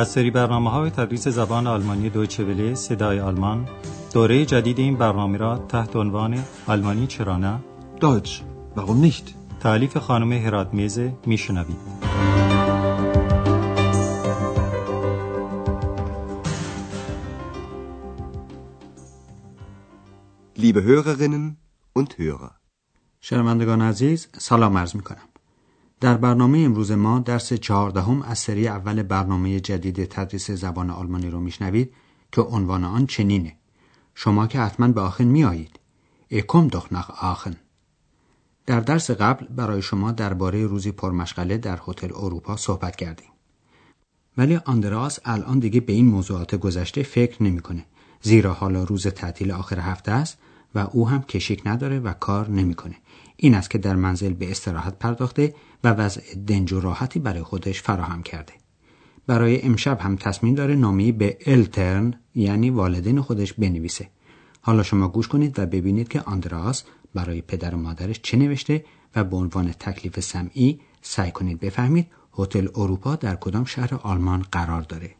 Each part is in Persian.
از سری برنامه های تدریس زبان آلمانی دویچه وله صدای آلمان. دوره جدید این برنامه را تحت عنوان آلمانی چرا نه؟ Deutsch, warum nicht? تعلیف خانم هرات میزه میشنوید. Liebe Hörerinnen und Hörer, شنوندگان عزیز سلام عرض می کنم. در برنامه امروز ما درس چهاردهم از سری اول برنامه جدید تدریس زبان آلمانی رو میشنوید که عنوان آن چنینه. شما که حتما به آخن می آیید. اکم doch nach آخن. در درس قبل برای شما درباره روزی پرمشغله در هتل اروپا صحبت کردیم. ولی آندراس الان دیگه به این موضوعات گذشته فکر نمی‌کنه زیرا حالا روز تعطیل آخر هفته است و او هم کشیک نداره و کار نمی‌کنه. این است که در منزل به استراحت پرداخته و وضع دنج و راحتی برای خودش فراهم کرده. برای امشب هم تصمیم داره نامی به الترن یعنی والدین خودش بنویسه. حالا شما گوش کنید و ببینید که آندراس برای پدر و مادرش چه نوشته و به عنوان تکلیف سمعی سعی کنید بفهمید هتل اروپا در کدام شهر آلمان قرار داره.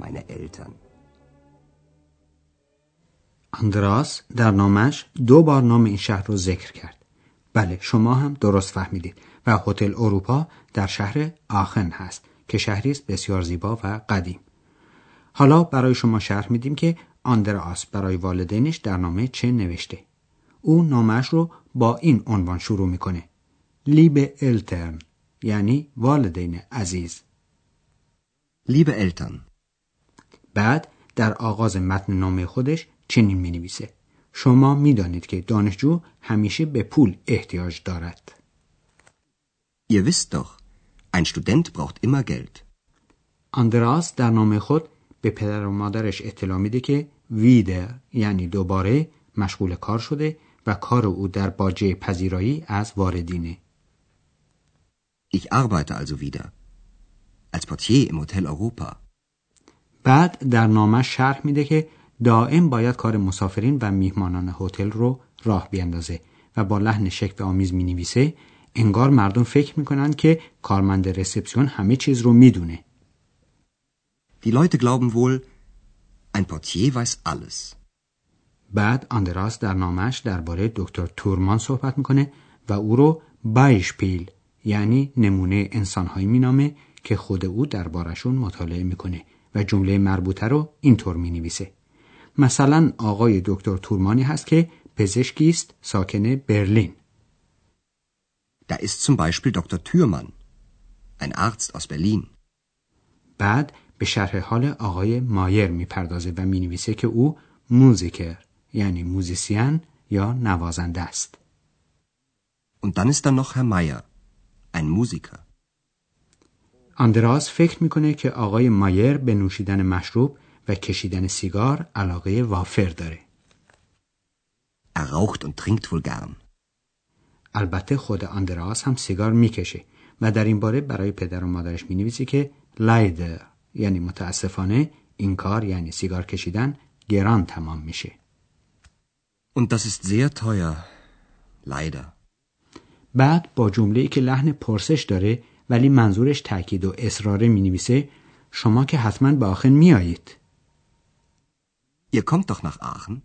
Meine Eltern. آندراس در نامش دو بار نام این شهر رو ذکر کرد. بله شما هم درست فهمیدید و هتل اروپا در شهر آخن هست که شهری است بسیار زیبا و قدیم. حالا برای شما شرح میدیم که آندراس برای والدینش در نامه چه نوشته. او نامش رو با این عنوان شروع می‌کنه. لیب الترن یعنی والدین عزیز. Liebe Eltern, بعد در آغاز متن نامه خودش چنین می نویسه. شما می دانید که دانشجو همیشه به پول احتیاج دارد. ihr wisst doch, ein Student braucht immer Geld. آندراس در نامه خود به پدر و مادرش اطلاع میده که ویدر یعنی دوباره مشغول کار شده و کار او در باجه پذیرایی از واردینه. Ich arbeite also wieder. Als Portier im Hotel Europa. بعد در نامه شرح میده که دائم باید کار مسافرین و میهمانان هتل رو راه بیندازه و با لحن شک آمیز می نویسه انگار مردم فکر می‌کنن که کارمند رسپسیون همه چیز رو می‌دونه. Die Leute glauben wohl, ein Portier weiß alles. بعد آندراس در نامش درباره دکتر تورمان صحبت می‌کنه و او رو بایشپیل یعنی نمونه انسانهایی مینامه که خود او دربارشون مطالعه می‌کنه و جمله مربوطه رو اینطور می‌نویسه. مثلا آقای دکتر تورمانی هست که پزشکی است ساکن برلین. Da ist zum Beispiel Dr. Thürmann, ein Arzt aus Berlin. بعد به شرح حال آقای مایر می‌پردازه و می‌نویسه که او موزیکر یعنی موزیسین یا نوازنده است. Und dann ist da noch Herr Meier, ein Musiker. آندراس فکر می‌کنه که آقای مایر به نوشیدن مشروب و کشیدن سیگار علاقه وافر داره. Er raucht und trinkt wohl gern. البته خود آندراس هم سیگار می‌کشه و در این باره برای پدر و مادرش می‌نویسه که لایدر یعنی متاسفانه این کار یعنی سیگار کشیدن گران تمام میشه. Und das ist sehr teuer. Leider. بعد با جمله که لحن پرسش داره ولی منظورش تاکید و اصراره می نویسه شما که حتما به آخر می آیید. Ihr kommt doch nach Aachen.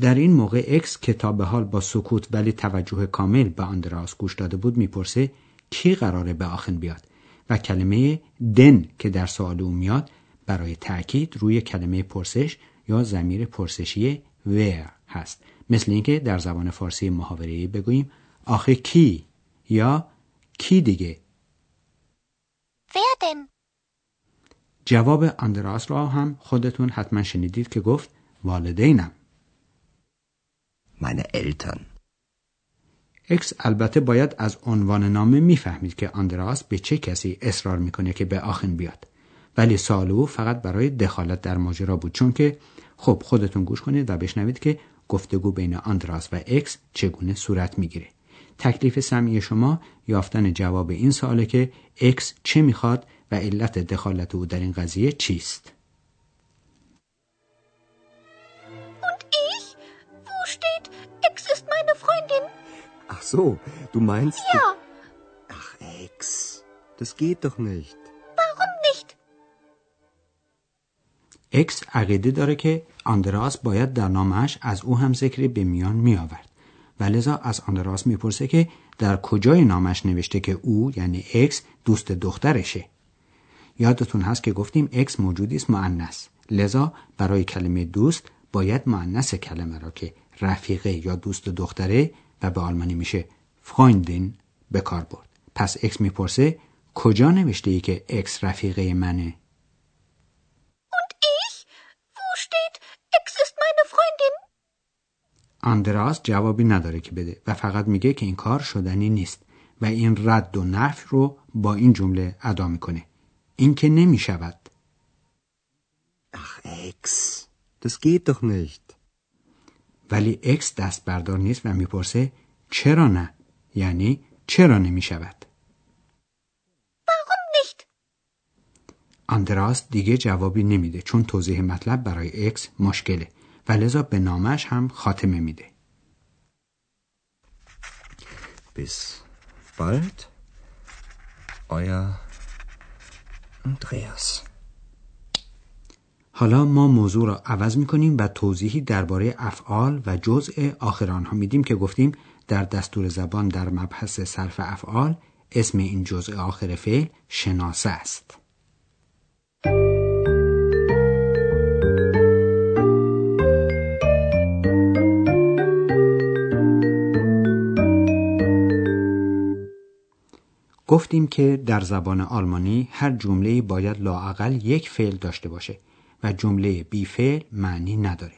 در این موقع اکس که تا به حال با سکوت ولی توجه کامل به آندراس گوش داده بود می‌پرسه کی قراره به آخن بیاد و کلمه دن که در سوال او میاد برای تأکید روی کلمه پرسش یا زمیر پرسشی ویر هست مثل اینکه در زبان فارسی محاوره‌ای بگوییم آخه کی یا کی دیگه؟ Wer جواب آندراس را هم خودتون حتما شنیدید که گفت والدینم. Meine Eltern. اکس البته باید از عنوان نامه می‌فهمید که آندراس به چه کسی اصرار می‌کنه که به آخن بیاد. ولی سال او فقط برای دخالت در ماجرا بود چون که خب خودتون گوش کنید و بشنوید که گفتگو بین آندراس و اکس چگونه صورت می‌گیره. تکلیف سمعی شما یافتن جواب این سواله که اکس چه می‌خواد و علت دخالت او در این قضیه چیست Und ich? Wo steht, Ex ist meine Freundin? Ach so, du meinst... Ja, Ach, Ex. Das geht doch nicht. warum nicht? اکس عقیده داره که آندراس باید در نامه‌ش از او هم ذکری به میان می آورد و لذا از آندراس می‌پرسه که در کجای نامه‌ش نوشته که او یعنی اکس دوست دخترشه. یادتون هست که گفتیم اکس موجودی است مؤنث لذا برای کلمه دوست باید مؤنث کلمه را که رفیقه یا دوست دختره و به آلمانی میشه Freundin به کار برد. پس اکس می‌پرسه کجا نوشته ای که اکس رفیقه منه Und ich? Wo steht, Ex ist meine Freundin? آندراس جوابی نداره که بده و فقط میگه که این کار شدنی نیست و این رد و نفی رو با این جمله ادا می‌کنه این که نمی‌شود Ach, Ex. Das geht doch nicht. ولی اکس دست بردار نیست و می‌پرسه چرا نه یعنی چرا نمی‌شود Warum nicht? آندراس دیگه جوابی نمیده چون توضیح مطلب برای اکس مشکله و لذا به نامش هم خاتمه میده Bis bald. Euer Andreas. حالا ما موضوع را عوض می‌کنیم و توضیحی درباره افعال و جزء آخر آنها میدیم که گفتیم در دستور زبان در مبحث صرف افعال اسم این جزء آخر فعل شناسه است گفتیم که در زبان آلمانی هر جمله باید لاعقل یک فعل داشته باشه و جمله بی فعل معنی نداره.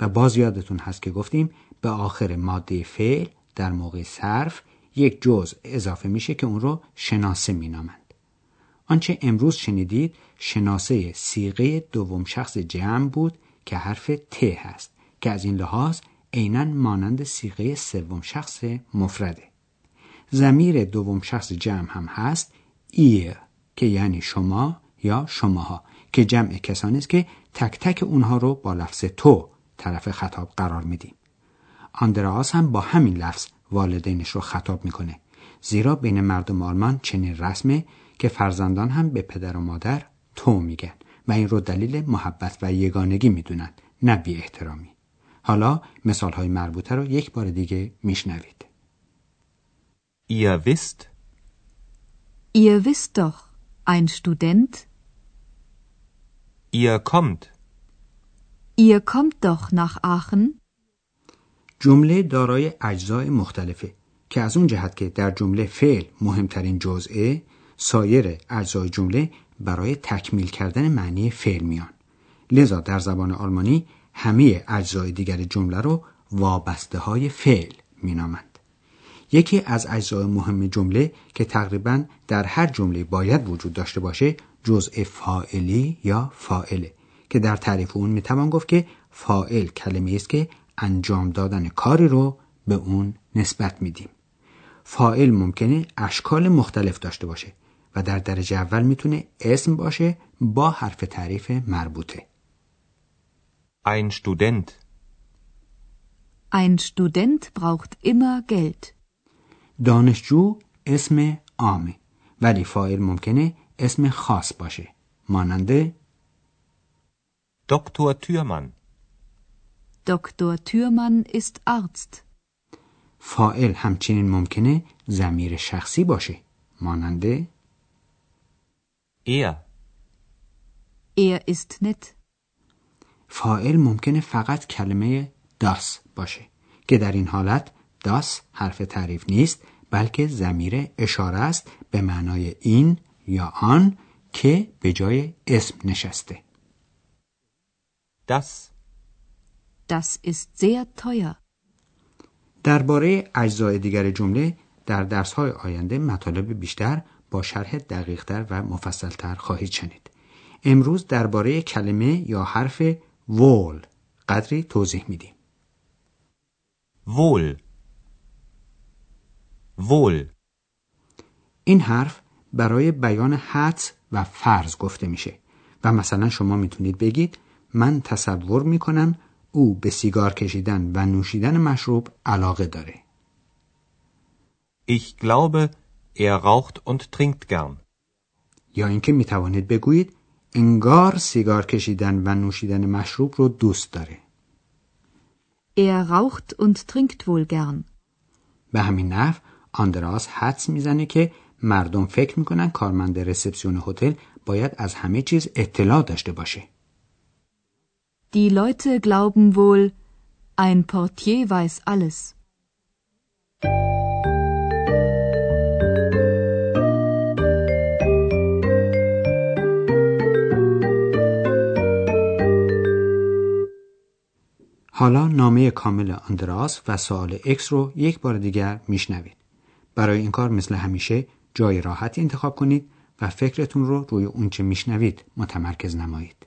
و باز یادتون هست که گفتیم به آخر ماده فعل در موقع صرف یک جزء اضافه میشه که اون رو شناسه مینامند. آنچه امروز شنیدید شناسه سیغه دوم شخص جمع بود که حرف ت هست که از این لحاظ عینا مانند سیغه سوم شخص مفرده. زمیر دوم شخص جمع هم هست ایر که یعنی شما یا شماها که جمع کسانی است که تک تک اونها رو با لفظ تو طرف خطاب قرار میدیم. آندراس هم با همین لفظ والدینش رو خطاب می‌کنه زیرا بین مردم آلمان چنین رسمه که فرزندان هم به پدر و مادر تو میگن و این رو دلیل محبت و یگانگی می‌دونن نه بی احترامی حالا مثال های مربوطه رو یک بار دیگه میشنوید. Ihr wisst, Ihr wisst doch, ein Student, ihr kommt, ihr kommt doch nach Aachen, جمله دارای اجزای مختلفه که از اون جهت که در جمله فعل مهمترین جزئه سایر اجزای جمله برای تکمیل کردن معنی فعل میان. لذا در زبان آلمانی همه اجزای دیگر جمله رو وابسته های فعل مینامند. یکی از اجزای مهم جمله که تقریبا در هر جمله باید وجود داشته باشه جزء فاعلی یا فاعله که در تعریف اون می‌توان گفت که فاعل کلمه است که انجام دادن کاری رو به اون نسبت میدیم. فاعل ممکنه اشکال مختلف داشته باشه و در درجه اول می‌تونه اسم باشه با حرف تعریف مربوطه. Ein Student, ein Student braucht immer Geld. دانشجو اسم عامه ولی فاعل ممکنه اسم خاص باشه مانند Dr. Thürmann. Dr. Thürmann ist Arzt. فائل همچنین ممکنه زمیر شخصی باشه ماننده Er. Er ist nett. فائل ممکنه فقط کلمه داس باشه که در این حالت داس حرف تعریف نیست بلکه زمیر اشاره است به معنای این یا آن که به جای اسم نشسته Das. Das ist sehr teuer. درباره اجزای دیگر جمله در درسهای آینده مطالب بیشتر با شرح دقیقتر و مفصلتر خواهید شنید. امروز درباره کلمه یا حرف وول قدری توضیح میدیم. Wohl. Wohl. این حرف برای بیان حدس و فرض گفته میشه و مثلا شما می‌تونید بگید من تصور می‌کنم او به سیگار کشیدن و نوشیدن مشروب علاقه داره. Ich glaube, er raucht und trinkt gern. یا اینکه می توانید بگویید انگار سیگار کشیدن و نوشیدن مشروب رو دوست داره. Er raucht und trinkt wohl gern. به همین نحو آندراس حدس می‌زنه که مردم فکر می‌کنن کارمند رسپسیون هتل باید از همه چیز اطلاع داشته باشه. Die Leute glauben wohl, ein Portier weiß alles. حالا نامه کامل آندراس و سوال اکس رو یک بار دیگر میشنوید. برای این کار مثل همیشه جای راحتی انتخاب کنید و فکرتون رو روی اونچه میشنوید متمرکز نمایید.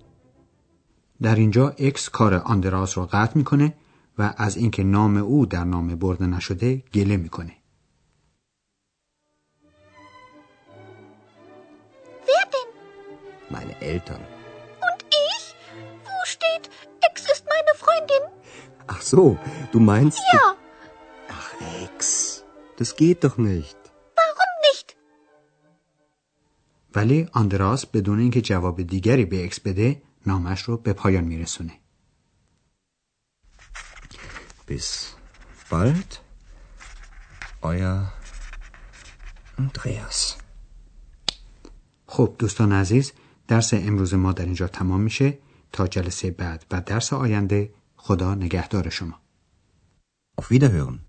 در اینجا اکس کار آندراس رو قطع می‌کنه و از اینکه نام او در نامه برده نشده گله می‌کنه. Wer denn? Meine Eltern. Und ich? Wo steht, Ex ist meine Freundin? Ach so, du meinst... Ja, Ach, Ex. Das geht doch nicht. warum nicht? ولی آندراس بدون اینکه جواب دیگری به اکس بده نامش رو به پایان میرسونه. Bis bald. Euer Andreas. خب دوستان عزیز درس امروز ما در اینجا تمام میشه تا جلسه بعد و درس آینده خدا نگهدار شما. Auf Wiederhören.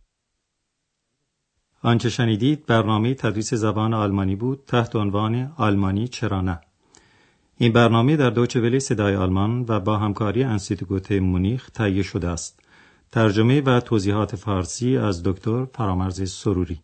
آنچه شنیدید برنامه تدریس زبان آلمانی بود تحت عنوان آلمانی چرا نه این برنامه در دوچه ولی صدای آلمان و با همکاری انستیتوت مونیخ تهیه شده است. ترجمه و توضیحات فارسی از دکتر فرامرز سروری.